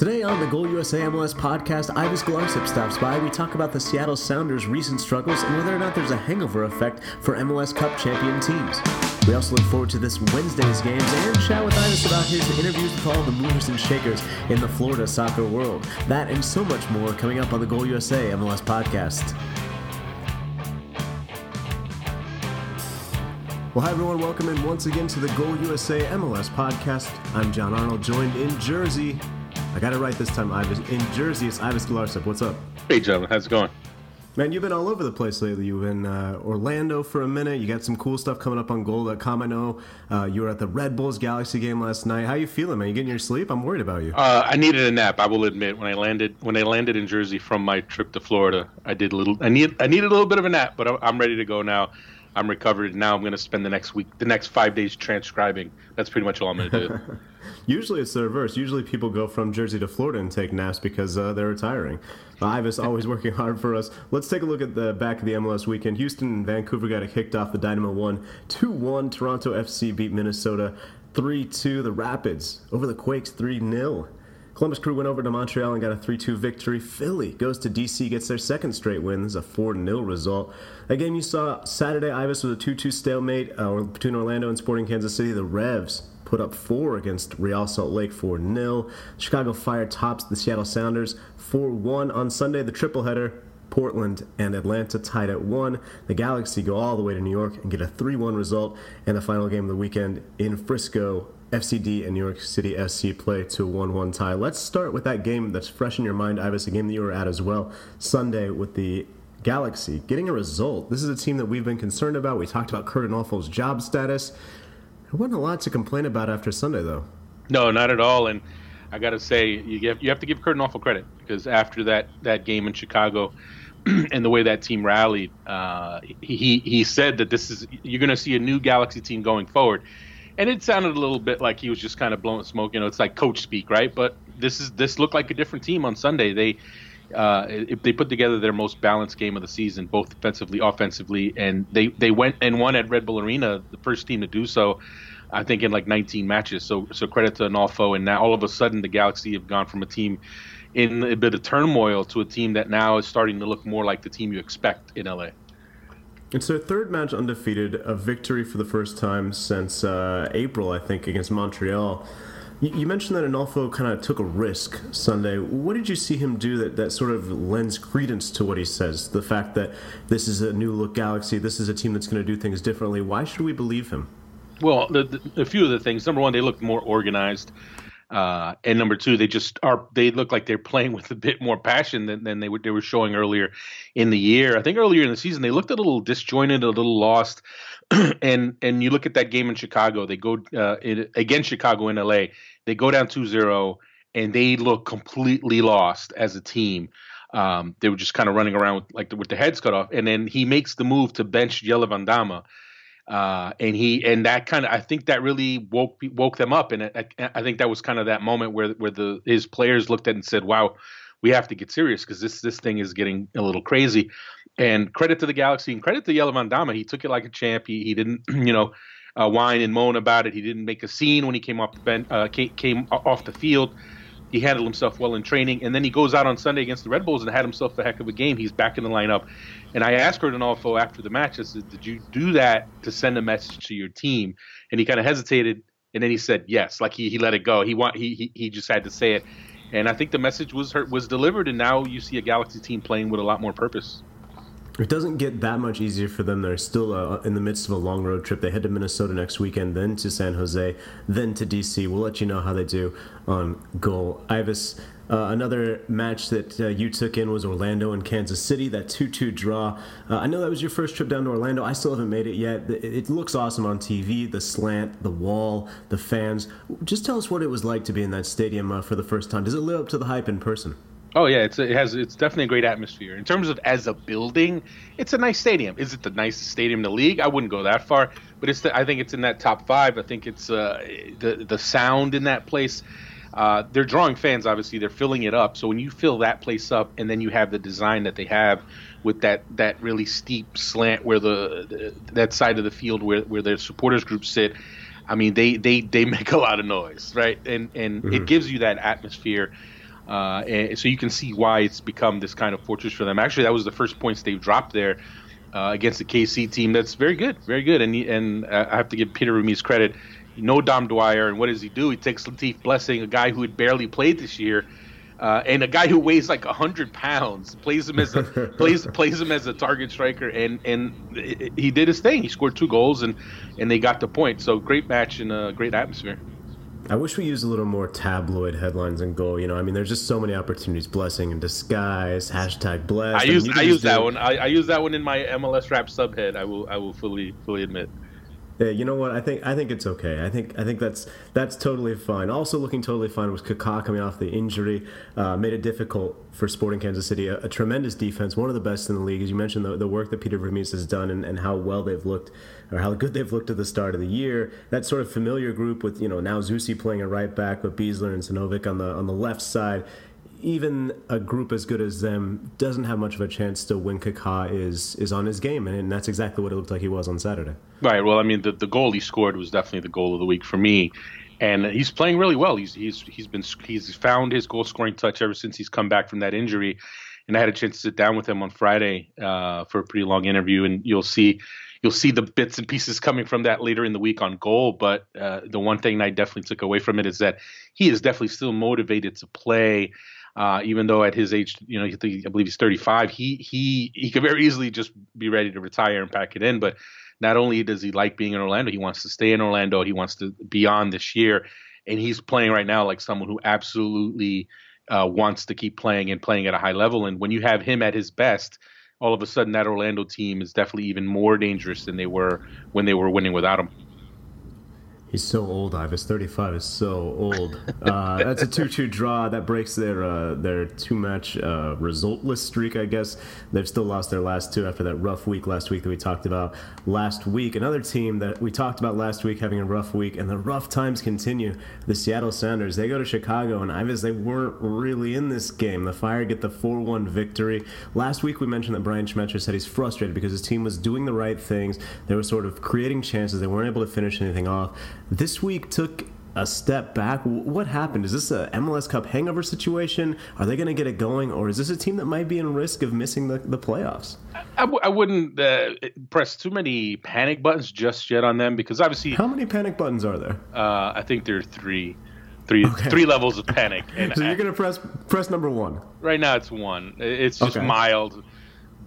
Today on the Goal USA MLS podcast, Ives Galarcep stops by. We talk about the Seattle Sounders' recent struggles and whether or not there's a hangover effect for MLS Cup champion teams. We also look forward to this Wednesday's games and chat with Ives about his interviews with all the movers and shakers in the Florida soccer world. That and so much more coming up on the Goal USA MLS podcast. Well, hi everyone, welcome in once again to the Goal USA MLS podcast. I'm Jon Arnold, joined in Jersey I got it right this time, Ives. In Jersey, it's Ives Galarcep. What's up? Hey, Jon. How's it going? Man, you've been all over the place lately. You've been uh, Orlando for a minute. You got some cool stuff coming up on Goal.com. I know uh, you were at the Red Bulls Galaxy game last night. How you feeling, man? You getting your sleep? I'm worried about you. Uh, I needed a nap. I will admit, when I landed when I landed in Jersey from my trip to Florida, I did a little. I need I needed a little bit of a nap, but I'm ready to go now. I'm recovered. Now I'm going to spend the next week, the next five days transcribing. That's pretty much all I'm going to do. Usually it's the reverse. Usually people go from Jersey to Florida and take naps because uh, they're retiring. Ives always working hard for us. Let's take a look at the back of the MLS weekend. Houston and Vancouver got it kicked off. The Dynamo won 2 1. Toronto FC beat Minnesota 3 2. The Rapids over the Quakes 3 0. Columbus Crew went over to Montreal and got a 3 2 victory. Philly goes to DC, gets their second straight win. This is a 4 0 result. A game you saw Saturday, Ives, was a 2 2 stalemate uh, between Orlando and Sporting Kansas City. The Revs put up four against Real Salt Lake 4 0. Chicago Fire tops the Seattle Sounders 4 1 on Sunday. The triple header Portland and Atlanta tied at 1. The Galaxy go all the way to New York and get a 3 1 result. And the final game of the weekend in Frisco, FCD and New York City SC play to a 1 1 tie. Let's start with that game that's fresh in your mind, Ives, a game that you were at as well, Sunday with the Galaxy getting a result. This is a team that we've been concerned about. We talked about Curt Onalfo's job status. There wasn't a lot to complain about after Sunday, though. No, not at all. And I got to say, you get, you have to give Curt Onalfo credit because after that that game in Chicago. and the way that team rallied, uh, he he said that this is you're going to see a new Galaxy team going forward, and it sounded a little bit like he was just kind of blowing smoke. You know, it's like coach speak, right? But this is this looked like a different team on Sunday. They uh, if they put together their most balanced game of the season, both defensively, offensively, and they they went and won at Red Bull Arena, the first team to do so. I think in like 19 matches. So so credit to Onalfo, and now all of a sudden the Galaxy have gone from a team in a bit of turmoil to a team that now is starting to look more like the team you expect in LA. It's their third match undefeated, a victory for the first time since uh, April, I think, against Montreal. You mentioned that Onalfo kind of took a risk Sunday. What did you see him do that, that sort of lends credence to what he says? The fact that this is a new look Galaxy, this is a team that's going to do things differently. Why should we believe him? Well, the, the, a few of the things. Number one, they look more organized. Uh, and number two, they just are. They look like they're playing with a bit more passion than, than they were. They were showing earlier in the year. I think earlier in the season they looked a little disjointed, a little lost. and and you look at that game in Chicago. They go uh, against Chicago in LA. They go down 2-0 and they look completely lost as a team. Um, they were just kind of running around with, like with their heads cut off. And then he makes the move to bench Jelle Van Damme. Uh, and he and that kind of I think that really woke woke them up, and I, I think that was kind of that moment where where the his players looked at and said, "Wow, we have to get serious because this this thing is getting a little crazy." And credit to the Galaxy and credit to Jelle Van he took it like a champ. He he didn't you know uh, whine and moan about it. He didn't make a scene when he came off the bench, uh, came, came off the field. He handled himself well in training, and then he goes out on Sunday against the Red Bulls and had himself a heck of a game. He's back in the lineup, and I asked Rodolfo after the match, I said, "Did you do that to send a message to your team?" And he kind of hesitated, and then he said, "Yes." Like he, he let it go. He want he, he he just had to say it, and I think the message was was delivered, and now you see a Galaxy team playing with a lot more purpose. It doesn't get that much easier for them. They're still uh, in the midst of a long road trip. They head to Minnesota next weekend, then to San Jose, then to DC. We'll let you know how they do on goal. Ives, uh, another match that uh, you took in was Orlando and Kansas City, that 2 2 draw. Uh, I know that was your first trip down to Orlando. I still haven't made it yet. It looks awesome on TV the slant, the wall, the fans. Just tell us what it was like to be in that stadium uh, for the first time. Does it live up to the hype in person? Oh yeah, it's it has it's definitely a great atmosphere in terms of as a building. It's a nice stadium. Is it the nicest stadium in the league? I wouldn't go that far, but it's the, I think it's in that top five. I think it's uh, the the sound in that place. Uh, they're drawing fans, obviously. They're filling it up. So when you fill that place up, and then you have the design that they have with that that really steep slant where the, the that side of the field where where their supporters group sit. I mean, they they they make a lot of noise, right? And and mm-hmm. it gives you that atmosphere Uh, and so you can see why it's become this kind of fortress for them. Actually, that was the first points they've dropped there uh, against the KC team. That's very good, very good. And and I have to give Peter Vermes' credit. No Dom Dwyer, and what does he do? He takes Latif Blessing, a guy who had barely played this year, uh, and a guy who weighs like hundred pounds, plays him as a plays plays him as a target striker, and and he did his thing. He scored two goals, and and they got the point. So great match and a great atmosphere. I wish we used a little more tabloid headlines and goal. You know, I mean, there's just so many opportunities. Blessing in disguise. Hashtag blessed. I use I, use that one. I, I use that one in my MLS wrap subhead. I will I will fully fully admit. Yeah, you know what? I think I think it's okay. I think I think that's that's totally fine. Also looking totally fine was Kaká coming off the injury, uh, made it difficult for Sporting Kansas City. A, a, tremendous defense, one of the best in the league. As you mentioned, the, the work that Peter Vermes has done and, and how well they've looked, or how good they've looked at the start of the year. That sort of familiar group with you know now Zusi playing a right back, but Besler and Sinovic on the on the left side even a group as good as them doesn't have much of a chance to win Kaká is is on his game, and, and that's exactly what it looked like he was on Saturday. Right. Well, I mean, the, the goal he scored was definitely the goal of the week for me, and he's playing really well. He's he's he's been he's found his goal scoring touch ever since he's come back from that injury, and I had a chance to sit down with him on Friday uh, for a pretty long interview, and you'll see. You'll see the bits and pieces coming from that later in the week on goal. But uh, the one thing I definitely took away from it is that he is definitely still motivated to play. Uh, even though at his age, you know, I believe he's 35, he he he could very easily just be ready to retire and pack it in. But not only does he like being in Orlando, he wants to stay in Orlando. He wants to be on this year, and he's playing right now like someone who absolutely uh, wants to keep playing and playing at a high level. And when you have him at his best, all of a sudden that Orlando team is definitely even more dangerous than they were when they were winning without him. He's so old, Ives. Thirty-five is so old. Uh, that's a two-two draw. That breaks their uh, their two-match uh, resultless streak. I guess they've still lost their last two after that rough week last week that we talked about last week. Another team that we talked about last week having a rough week, and the rough times continue. The Seattle Sounders. They go to Chicago, and Ives they weren't really in this game. The Fire get the four-one victory. Last week we mentioned that Brian Schmetzer said he's frustrated because his team was doing the right things. They were sort of creating chances. They weren't able to finish anything off this week took a step back. What happened? Is this a MLS Cup hangover situation? Are they going to get it going, or is this a team that might be in risk of missing the, the playoffs? I w- I wouldn't uh, press too many panic buttons just yet on them because obviously. How many panic buttons are there? Uh, I think there are three. Three, okay. three levels of panic. And so you're gonna press press number one. Right now it's one. It's just okay. mild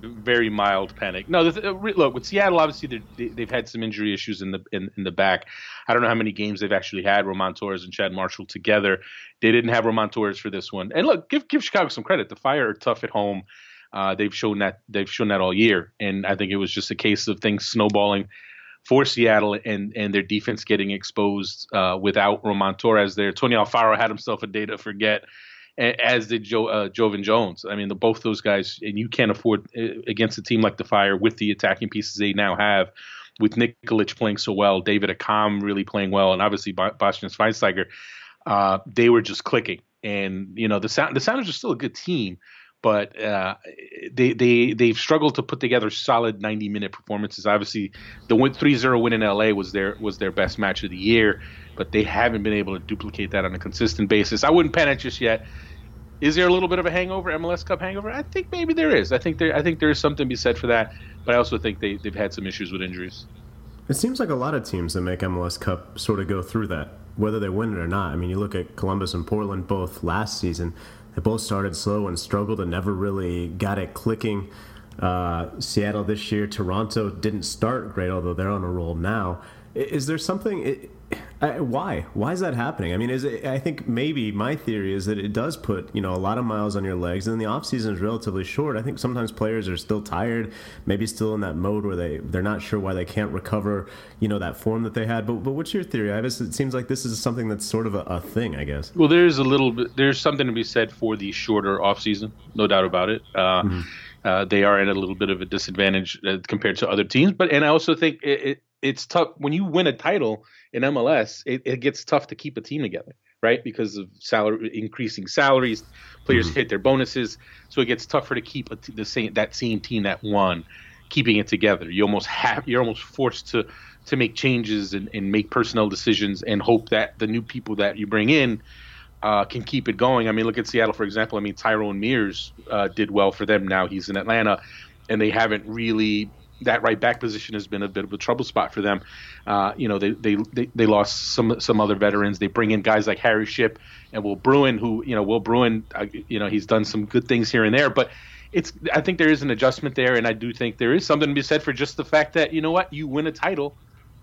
very mild panic. No, uh, look with Seattle, obviously they, have had some injury issues in the in, in, the back. I don't know how many games they've actually had Roman Torres and Chad Marshall together. They didn't have Roman Torres for this one. And look, give give Chicago some credit. The Fire are tough at home. Uh, they've shown that they've shown that all year, and I think it was just a case of things snowballing for Seattle and and their defense getting exposed uh, without Roman Torres there. Tony Alfaro had himself a day to forget as did Joe uh, Joevin Jones. I mean, the, both those guys, and you can't afford uh, against a team like the Fire with the attacking pieces they now have, with Nikolic playing so well, David Accam really playing well, and obviously Bastian Schweinsteiger, uh, they were just clicking. And you know, the sound the Sounders are still a good team, but uh, they they they've struggled to put together solid 90 minute performances. Obviously, the 3-0 win in LA was their was their best match of the year, but they haven't been able to duplicate that on a consistent basis. I wouldn't panic just yet. Is there a little bit of a hangover, MLS Cup hangover? I think maybe there is. I think there I think there is something to be said for that, but I also think they they've had some issues with injuries. It seems like a lot of teams that make MLS Cup sort of go through that, whether they win it or not. I mean, you look at Columbus and Portland both last season they both started slow and struggled and never really got it clicking. Uh, Seattle this year, Toronto didn't start great, although they're on a roll now. Is there something? Uh, why? Why is that happening? I mean, is it, I think maybe my theory is that it does put you know a lot of miles on your legs, and the off season is relatively short. I think sometimes players are still tired, maybe still in that mode where they they're not sure why they can't recover you know that form that they had. But but what's your theory? I guess it seems like this is something that's sort of a, a thing. I guess. Well, there's a little bit. There's something to be said for the shorter off season, no doubt about it. Uh, mm-hmm. Uh, they are at a little bit of a disadvantage uh, compared to other teams, but and I also think it, it it's tough when you win a title in MLS, it, it gets tough to keep a team together, right? Because of salary increasing salaries, players mm-hmm. hit their bonuses, so it gets tougher to keep a, the same that same team that won, keeping it together. You almost have you're almost forced to to make changes and, and make personnel decisions and hope that the new people that you bring in uh, can keep it going. I mean, look at Seattle for example. I mean, Tyrone Mears uh, did well for them. Now he's in Atlanta, and they haven't really that right back position has been a bit of a trouble spot for them. Uh, you know, they, they, they they lost some some other veterans. They bring in guys like Harry Shipp and Will Bruin, who you know Will Bruin, uh, you know, he's done some good things here and there, but it's I think there is an adjustment there, and I do think there is something to be said for just the fact that you know what you win a title,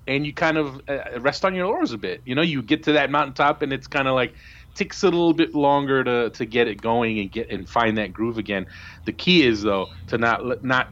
and you kind of uh, rest on your laurels a bit. You know, you get to that mountaintop, and it's kind of like takes a little bit longer to, to get it going and get and find that groove again. The key is though to not not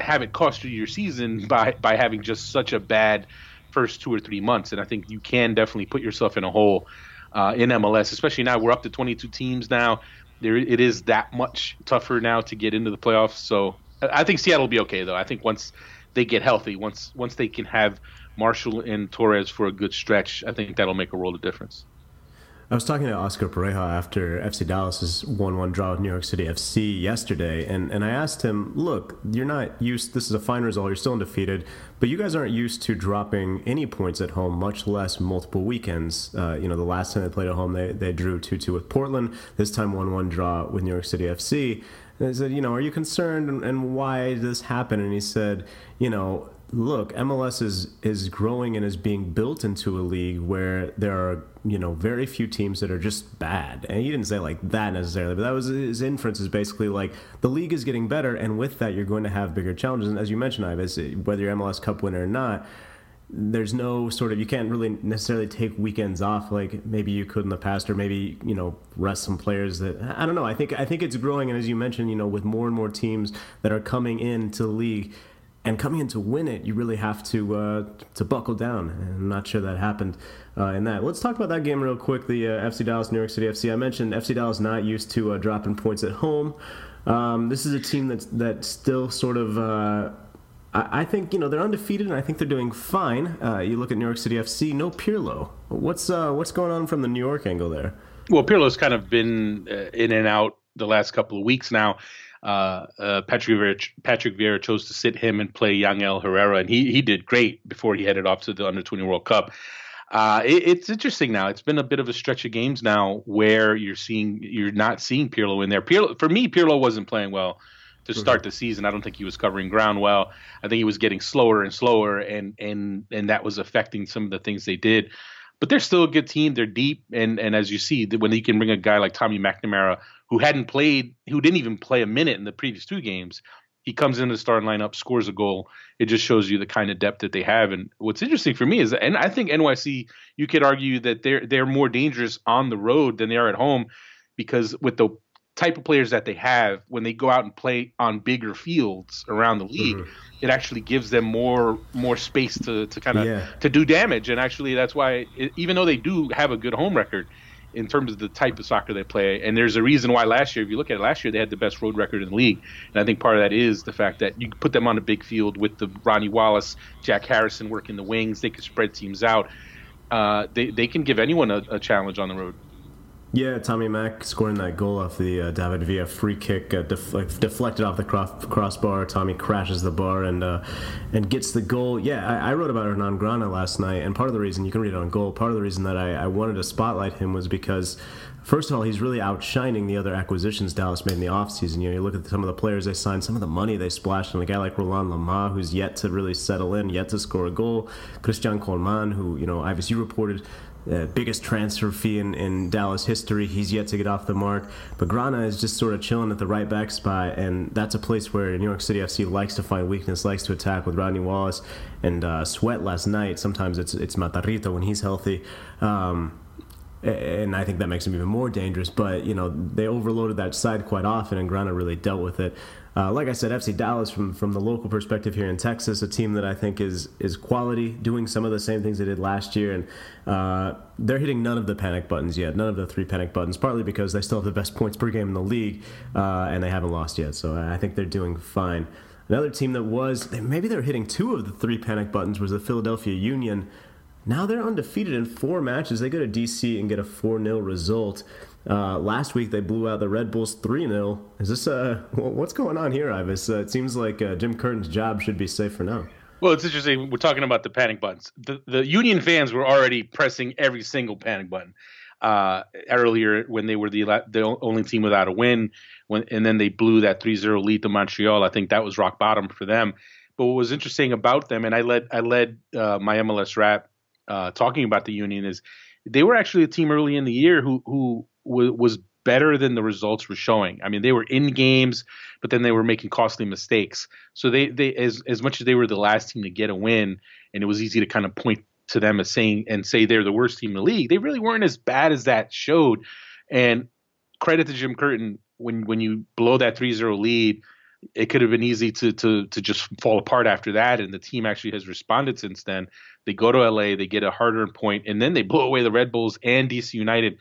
have it cost you your season by by having just such a bad first two or three months. And I think you can definitely put yourself in a hole uh, in MLS, especially now we're up to 22 teams now. There it is that much tougher now to get into the playoffs. So I think Seattle will be okay though. I think once they get healthy, once once they can have Marshall and Torres for a good stretch, I think that'll make a world of difference. I was talking to Oscar Pareja after FC Dallas's 1-1 draw with New York City FC yesterday, and, and I asked him, look, you're not used, this is a fine result, you're still undefeated, but you guys aren't used to dropping any points at home, much less multiple weekends. Uh, you know, the last time they played at home, they, they drew 2-2 with Portland, this time 1-1 draw with New York City FC. And I said, you know, are you concerned, and, and why did this happen? And he said, you know, look, MLS is is growing and is being built into a league where there are you know very few teams that are just bad. And he didn't say like that necessarily, but that was his inference is basically like the league is getting better, and with that you're going to have bigger challenges. And as you mentioned, Ives, whether you're MLS Cup winner or not. There's no sort of you can't really necessarily take weekends off like maybe you could in the past, or maybe you know rest some players that I don't know. I think I think it's growing, and as you mentioned, you know with more and more teams that are coming into the league, and coming in to win it, you really have to uh, to buckle down. And I'm not sure that happened uh, in that. Let's talk about that game real quick. The uh, FC Dallas New York City FC. I mentioned FC Dallas not used to uh, dropping points at home. Um, this is a team that's that still sort of. Uh, I, I think you know they're undefeated, and I think they're doing fine. Uh, you look at New York City FC, no Pirlo. What's what's going on from the New York angle there? Well, Pirlo's kind of been in and out the last couple of weeks now uh, uh, Patrick Vieira, Patrick Vieira chose to sit him and play Yangel Herrera, and he he did great before he headed off to the Under 20 World Cup. Uh, it, it's interesting now. It's been a bit of a stretch of games now where you're seeing you're not seeing Pirlo in there. Pirlo, for me, Pirlo wasn't playing well to start the season. I don't think he was covering ground well. I think he was getting slower and slower, and and and that was affecting some of the things they did. But they're still a good team. They're deep, and and as you see, when you can bring a guy like Tommy McNamara who hadn't played, who didn't even play a minute in the previous two games. He comes into the starting lineup, scores a goal. It just shows you the kind of depth that they have. And what's interesting for me is, and I think NYC, you could argue that they're they're more dangerous on the road than they are at home, because with the type of players that they have, when they go out and play on bigger fields around the league, mm-hmm. it actually gives them more more space to to kind of yeah. to do damage. And actually, that's why it, even though they do have a good home record, in terms of the type of soccer they play. And there's a reason why last year, if you look at it, last year they had the best road record in the league. And I think part of that is the fact that you put them on a big field with the Rodney Wallace, Jack Harrison working the wings. They can spread teams out. Uh, they they can give anyone a, a challenge on the road. Yeah, Tommy Mack scoring that goal off the uh, David Villa free kick, uh, def- deflected off the cross- crossbar. Tommy crashes the bar and uh, and gets the goal. Yeah, I-, I, wrote about Hernan Grana last night, and part of the reason you can read it on goal. Part of the reason that I, I wanted to spotlight him was because. First of all, he's really outshining the other acquisitions Dallas made in the offseason. You know, you look at some of the players they signed, some of the money they splashed on a guy like Roland Lamah, who's yet to really settle in, yet to score a goal. Christian Colman, who, you know, you reported uh, biggest transfer fee in, in Dallas history. He's yet to get off the mark. But Grana is just sort of chilling at the right back spot, and that's a place where New York City FC likes to find weakness, likes to attack with Rodney Wallace and uh, Sweat last night. Sometimes it's it's Matarrita when he's healthy. Um, and I think that makes him even more dangerous. But you know they overloaded that side quite often, and Grana really dealt with it. Uh, like I said, FC Dallas from from the local perspective here in Texas, a team that I think is is quality, doing some of the same things they did last year, and uh, they're hitting none of the panic buttons yet, none of the three panic buttons. Partly because they still have the best points per game in the league, uh, and they haven't lost yet. So I think they're doing fine. Another team that was maybe they're hitting two of the three panic buttons was the Philadelphia Union. Now they're undefeated in four matches. They go to DC and get a 4 0 result. Uh, last week they blew out the Red Bulls 3 0. Is this, uh, what's going on here, Ives? Uh, it seems like uh, Jim Curtin's job should be safe for now. Well, it's interesting. We're talking about the panic buttons. The, the Union fans were already pressing every single panic button. uh, earlier when they were the the only team without a win, when and then they blew that 3-0 lead to Montreal. I think that was rock bottom for them. But what was interesting about them, and I led I led uh, my MLS wrap uh, talking about the Union is they were actually a team early in the year who who was better than the results were showing. I mean, they were in games, but then they were making costly mistakes. So they they as as much as they were the last team to get a win, and it was easy to kind of point to them as saying and say they're the worst team in the league. They really weren't as bad as that showed. And credit to Jim Curtin when when you blow that 3-0 lead, it could have been easy to to to just fall apart after that. And the team actually has responded since then. They go to LA, they get a harder point, and then they blow away the Red Bulls and DC United.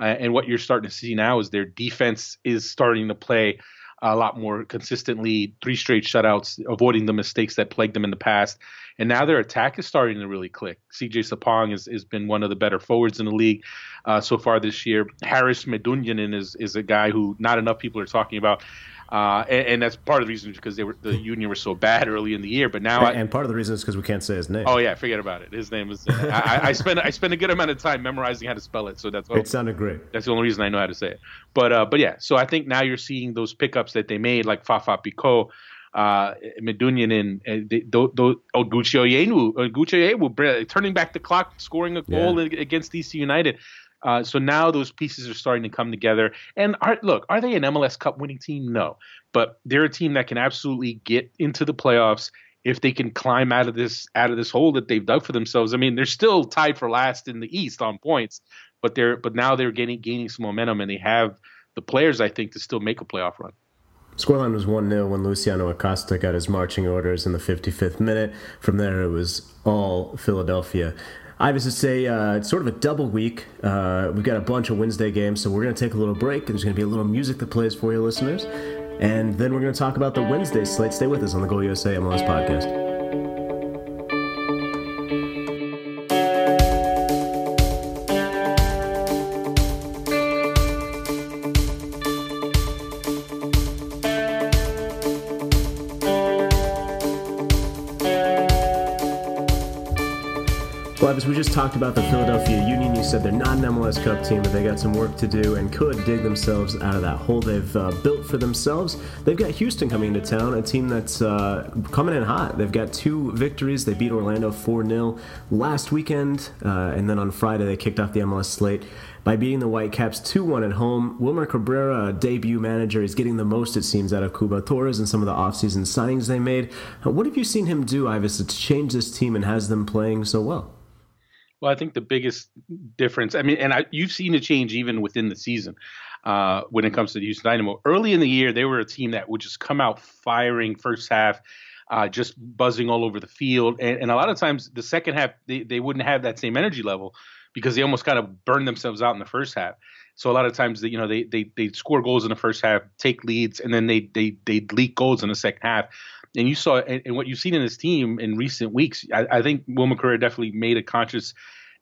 Uh, and what you're starting to see now is their defense is starting to play a lot more consistently, three straight shutouts, avoiding the mistakes that plagued them in the past. And now their attack is starting to really click. CJ Sapong has, has been one of the better forwards in the league uh, so far this year. Haris Medunjanin is, is a guy who not enough people are talking about. Uh, and, and, that's part of the reason because they were the union were so bad early in the year. But now, and, I, and part of the reason is because we can't say his name. Oh yeah, forget about it. His name is. I, I spend I spend a good amount of time memorizing how to spell it, so that's. All, it sounded great. That's the only reason I know how to say it. But uh, but yeah, so I think now you're seeing those pickups that they made, like Fafa Picault, uh, Medunjanin, and uh, do, do, Oguchi Onyewu, turning back the clock, scoring a goal yeah. against DC United. Uh, so now those pieces are starting to come together. And are, look, are they an MLS Cup winning team? No, but they're a team that can absolutely get into the playoffs if they can climb out of this out of this hole that they've dug for themselves. I mean, they're still tied for last in the East on points, but they're but now they're getting gaining some momentum and they have the players I think to still make a playoff run. Scoreline was 1 0 when Luciano Acosta got his marching orders in the 55th minute. From there, it was all Philadelphia. I was to say uh, it's sort of a double week. Uh, we've got a bunch of Wednesday games, so we're going to take a little break. There's going to be a little music that plays for you, listeners. And then we're going to talk about the Wednesday slate. Stay with us on the Goal USA MLS podcast. Talked about the Philadelphia Union, you said they're not an MLS Cup team, but they got some work to do and could dig themselves out of that hole they've uh, built for themselves. They've got Houston coming into town, a team that's uh, coming in hot. They've got two victories. They beat Orlando 4 0 last weekend, uh, and then on Friday they kicked off the MLS slate by beating the Whitecaps 2 1 at home. Wilmer Cabrera, debut manager, is getting the most, it seems, out of Cubo Torres and some of the offseason signings they made. What have you seen him do, Ives, to change this team and has them playing so well? Well, I think the biggest difference, I mean, and I, you've seen a change even within the season uh, when it comes to the Houston Dynamo. Early in the year, they were a team that would just come out firing first half, uh, just buzzing all over the field. And, and, a lot of times, the second half, they, they wouldn't have that same energy level because they almost kind of burned themselves out in the first half. So a lot of times, you know, they they they score goals in the first half, take leads, and then they they they leak goals in the second half and you saw and, and, what you've seen in this team in recent weeks, I, I think Will Cabrera definitely made a conscious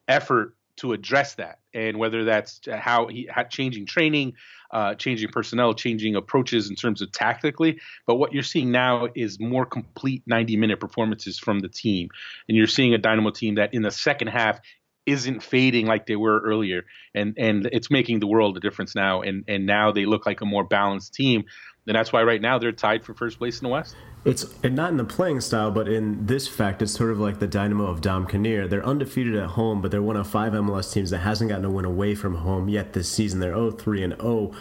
effort to address that, and whether that's how he had changing training, uh, changing personnel, changing approaches in terms of tactically. But what you're seeing now is more complete 90 minute performances from the team, and you're seeing a Dynamo team that in the second half isn't fading like they were earlier, and and it's making the world a difference now. And and now they look like a more balanced team, and that's why right now they're tied for first place in the West. It's and not in the playing style, but in this fact, it's sort of like the Dynamo of Dom Kinnear. They're undefeated at home, but they're one of five MLS teams that hasn't gotten a win away from home yet this season. They're 0-3 and 0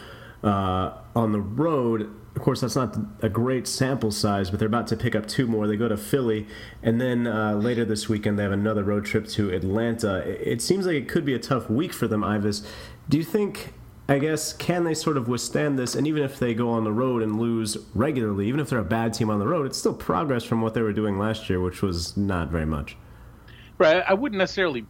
uh, on the road. Of course, that's not a great sample size, but they're about to pick up two more. They go to Philly, and then uh, later this weekend they have another road trip to Atlanta. It seems like it could be a tough week for them, Ives. Do you think I guess, can they sort of withstand this? And even if they go on the road and lose regularly, even if they're a bad team on the road, it's still progress from what they were doing last year, which was not very much. Right. I wouldn't necessarily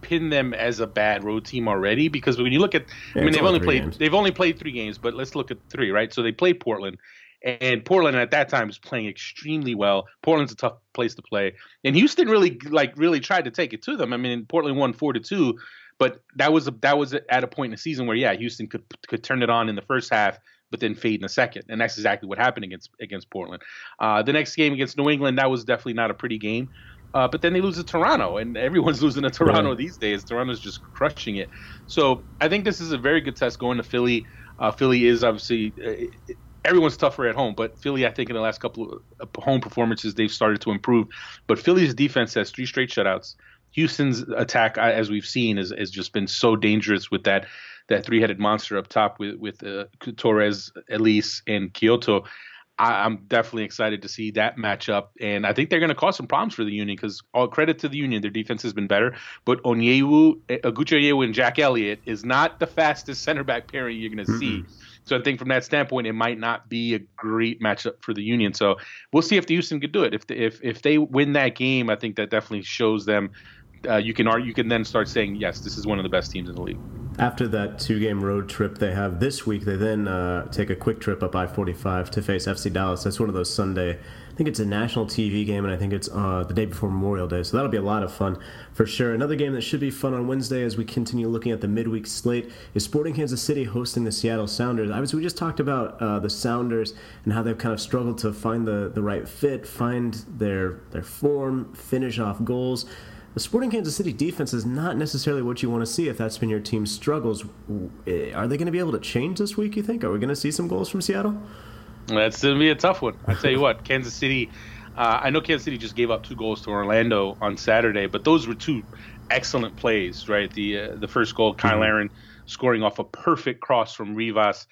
pin them as a bad road team already because when you look at, yeah, I mean, they've only played games. they've only played three games, but let's look at three, right? So they played Portland, and Portland at that time was playing extremely well. Portland's a tough place to play, and Houston really like really tried to take it to them. I mean, Portland won four to two, but that was a, that was at a point in the season where yeah, Houston could could turn it on in the first half, but then fade in the second, and that's exactly what happened against against Portland. Uh, the next game against New England, that was definitely not a pretty game. Uh, but then they lose to Toronto, and everyone's losing to Toronto yeah. these days. Toronto's just crushing it. So I think this is a very good test going to Philly. Uh, Philly is obviously uh, everyone's tougher at home, but Philly, I think, in the last couple of home performances, they've started to improve. But Philly's defense has three straight shutouts. Houston's attack, as we've seen, has, has just been so dangerous with that that three-headed monster up top with with uh, Torres, Elis, and Quioto. I, am definitely excited to see that matchup, and I think they're going to cause some problems for the Union because all credit to the Union, their defense has been better. But Onyewu, Oguchi Onyewu, and Jack Elliott is not the fastest center back pairing you're going to see. So I think from that standpoint, it might not be a great matchup for the Union. So we'll see if the Houston could do it. If the, if if they win that game, I think that definitely shows them. Uh, you can you can then start saying yes, this is one of the best teams in the league. After that two-game road trip they have this week, they then uh, take a quick trip up I-45 to face FC Dallas. That's one of those Sunday I think it's a national TV game, and I think it's uh, the day before Memorial Day. So that'll be a lot of fun for sure. Another game that should be fun on Wednesday as we continue looking at the midweek slate is Sporting Kansas City hosting the Seattle Sounders. Obviously, we just talked about uh, the Sounders and how they've kind of struggled to find the, the right fit, find their their form, finish off goals. The Sporting Kansas City defense is not necessarily what you want to see if that's been your team's struggles. Eh, are they going to be able to change this week, you think? Are we going to see some goals from Seattle? That's gonna be a tough one. I tell you what, Kansas City. Uh, I know Kansas City just gave up two goals to Orlando on Saturday, but those were two excellent plays, right? The uh, the first goal, Cyle mm-hmm. Larin scoring off a perfect cross from Rivas,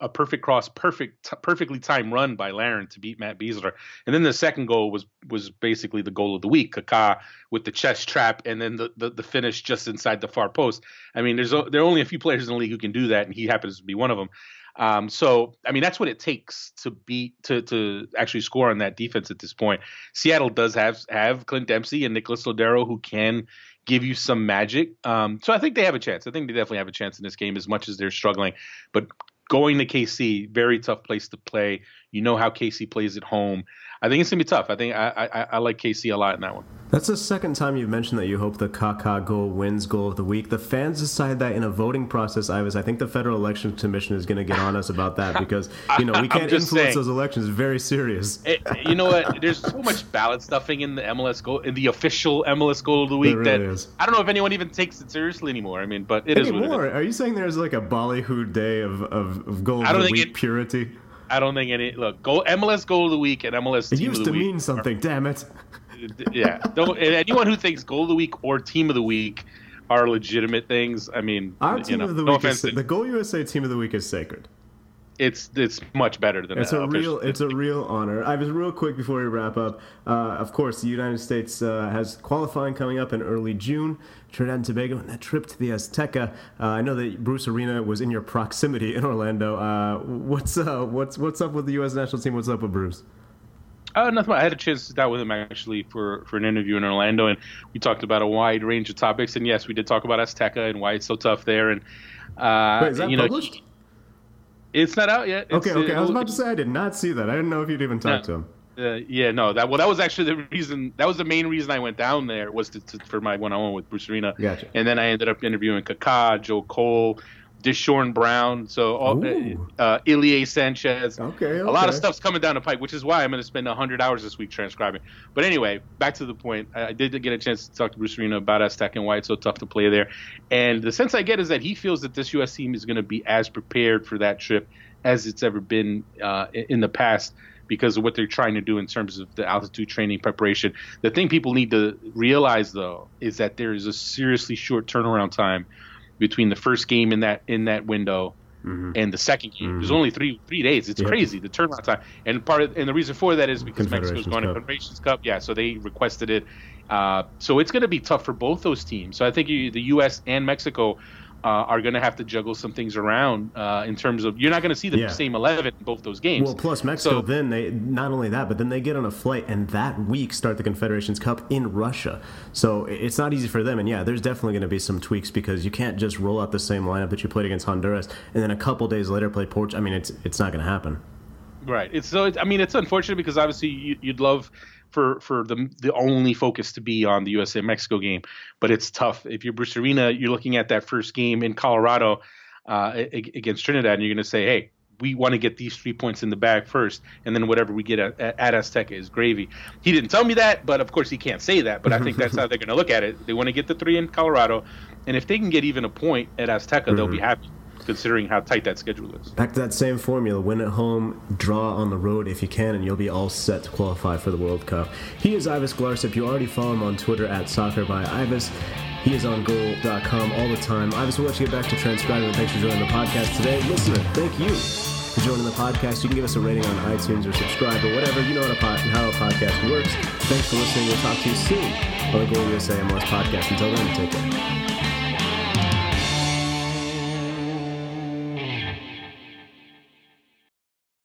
a perfect cross, perfect, t- perfectly timed run by Larin to beat Matt Besler, and then the second goal was was basically the goal of the week, Kaká with the chest trap, and then the, the, the finish just inside the far post. I mean, there's a, there are only a few players in the league who can do that, and he happens to be one of them. Um, so I mean that's what it takes to beat to to actually score on that defense at this point. Seattle does have have Clint Dempsey and Nicholas Lodeiro who can give you some magic. Um, so I think they have a chance. I think they definitely have a chance in this game as much as they're struggling. But going to KC, very tough place to play. You know how KC plays at home. I think it's gonna be tough. I think I, I, I like KC a lot in that one. That's the second time you've mentioned that you hope the Kaká goal wins goal of the week. The fans decide that in a voting process. I was. I think the Federal Election Commission is going to get on us about that because you know we can't influence saying, those elections. Very serious. It, you know what? There's so much ballot stuffing in the MLS goal in the official MLS goal of the week really that is. I don't know if anyone even takes it seriously anymore. I mean, but it anymore? is Are you saying there's like a ballyhoo day of of, of goal of the week it, purity? I don't think any look go MLS goal of the week and MLS. Team. It used to mean something. Are, damn it. Yeah, don't anyone who thinks goal of the week or team of the week are legitimate things. I mean, our team know, of the no week is the Goal USA team of the week is sacred it's it's much better than that. it's a real it's a real honor. I was real quick before we wrap up. Uh, of course, the United States uh, has qualifying coming up in early June. Trinidad and Tobago and that trip to the Azteca. Uh, I know that Bruce Arena was in your proximity in Orlando. Uh, what's uh, what's what's up with the U.S. national team? What's up with Bruce? Uh, nothing. I had a chance to sit down with him actually for, for an interview in Orlando, and we talked about a wide range of topics. And yes, we did talk about Azteca and why it's so tough there. And uh, Wait, is that you published? It's not out yet. It's, okay, okay. Uh, I was about to say I did not see that. I didn't know if you'd even talked no. to him. Uh, yeah, no. That well, that was actually the reason. That was the main reason I went down there was to, to for my one-on-one with Bruce Arena. Gotcha. And then I ended up interviewing Kaká, Joe Cole, Dishorn Brown, so all, uh, uh, Ilie Sanchez. Okay, okay, A lot of stuff's coming down the pipe, which is why I'm going to spend 100 hours this week transcribing. But anyway, back to the point. I, I did get a chance to talk to Bruce Arena about Aztec and why it's so tough to play there. And the sense I get is that he feels that this U.S. team is going to be as prepared for that trip as it's ever been uh, in the past because of what they're trying to do in terms of the altitude training preparation. The thing people need to realize, though, is that there is a seriously short turnaround time between the first game in that in that window mm-hmm. and the second game. Mm-hmm. There's only three three days. It's crazy the turnaround time. And part of, and the reason for that is because Mexico's going Cup. to Confederations Cup. Yeah, so they requested it. Uh, so it's going to be tough for both those teams. So I think you, the U.S. and Mexico uh, are going to have to juggle some things around uh, in terms of you're not going to see the yeah. same 11 in both those games. Well, plus Mexico, so, then they not only that, but then they get on a flight and that week start the Confederations Cup in Russia. So it's not easy for them. And yeah, there's definitely going to be some tweaks because you can't just roll out the same lineup that you played against Honduras and then a couple days later play Portugal. I mean, it's it's not going to happen. Right. It's so. I mean, it's unfortunate because obviously you, would love for for the the only focus to be on the USA Mexico game, but it's tough. If you're Bruce Arena, you're looking at that first game in Colorado uh, against Trinidad, and you're going to say, hey, we want to get these three points in the bag first, and then whatever we get at, at Azteca is gravy. He didn't tell me that, but of course he can't say that. But I think that's how they're going to look at it. They want to get the three in Colorado, and if they can get even a point at Azteca, mm-hmm. they'll be mm-hmm. happy considering how tight that schedule is. Back to that same formula win at home, draw on the road if you can, and you'll be all set to qualify for the World Cup. He is Ives Galarcep. You already follow him on Twitter at soccer by Ives. He is on goal.com all the time. Ives, we'll let you get back to transcribing. Thanks for joining the podcast today. Listener, thank you for joining the podcast. You can give us a rating on iTunes or subscribe or whatever. You know how, how a podcast works. Thanks for listening. We'll talk to you soon on the Goal USA MLS podcast. Until then, take care.